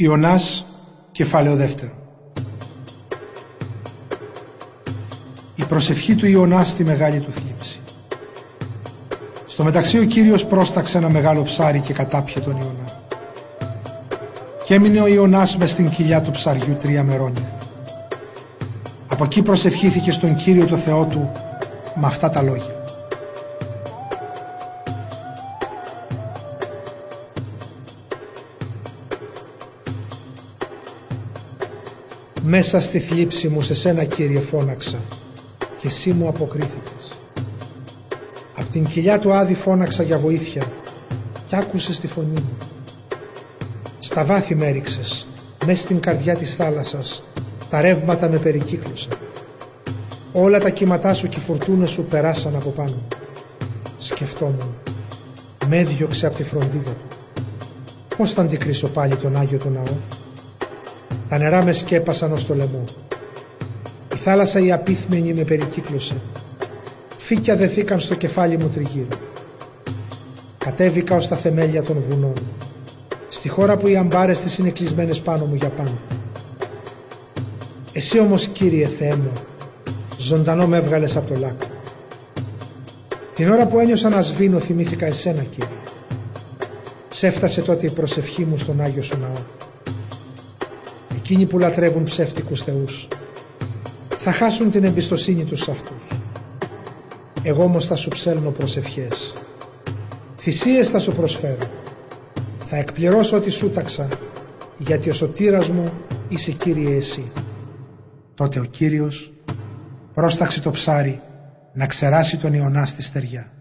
Ιωνάς, κεφάλαιο δεύτερο. Η προσευχή του Ιωνά στη μεγάλη του θλίψη. Στο μεταξύ ο Κύριος πρόσταξε ένα μεγάλο ψάρι και κατάπιε τον Ιωνά. Και έμεινε ο Ιωνάς μες στην κοιλιά του ψαριού τρία μερόνυχτα. Από εκεί προσευχήθηκε στον Κύριο το Θεό του με αυτά τα λόγια. Μέσα στη θλίψη μου σε σένα Κύριε φώναξα και εσύ μου αποκρίθηκες. Απ' την κοιλιά του Άδη φώναξα για βοήθεια και άκουσες τη φωνή μου. Στα βάθη με έριξες, μέσα στην καρδιά της θάλασσας, τα ρεύματα με περικύκλωσαν. Όλα τα κύματά σου και οι φουρτούνες σου περάσαν από πάνω. Σκεφτόμουν, με έδιωξε από τη φροντίδα του. Πώς θα αντικρίσω πάλι τον Άγιο τον Ναό; Τα νερά με σκέπασαν ως το λαιμό. Η θάλασσα η απίθμενη με περικύκλωσε. Φύκια δεθήκαν στο κεφάλι μου τριγύρω. Κατέβηκα ως τα θεμέλια των βουνών. Στη χώρα που οι αμπάρες της είναι κλεισμένες πάνω μου για πάνω. Εσύ όμως Κύριε Θεέ μου, ζωντανό με έβγαλες από το λάκκο. Την ώρα που ένιωσα να σβήνω θυμήθηκα εσένα Κύριε. Σέφτασε τότε η προσευχή μου στον Άγιο Σου Ναό εκείνοι που λατρεύουν ψεύτικους θεούς. Θα χάσουν την εμπιστοσύνη τους σε αυτούς. Εγώ όμως θα σου ψέλνω προσευχές. Θυσίες θα σου προσφέρω. Θα εκπληρώσω ό,τι σου ταξα, γιατί ο σωτήρας μου είσαι Κύριε εσύ. Τότε ο Κύριος πρόσταξε το ψάρι να ξεράσει τον Ιωνά στη στεριά.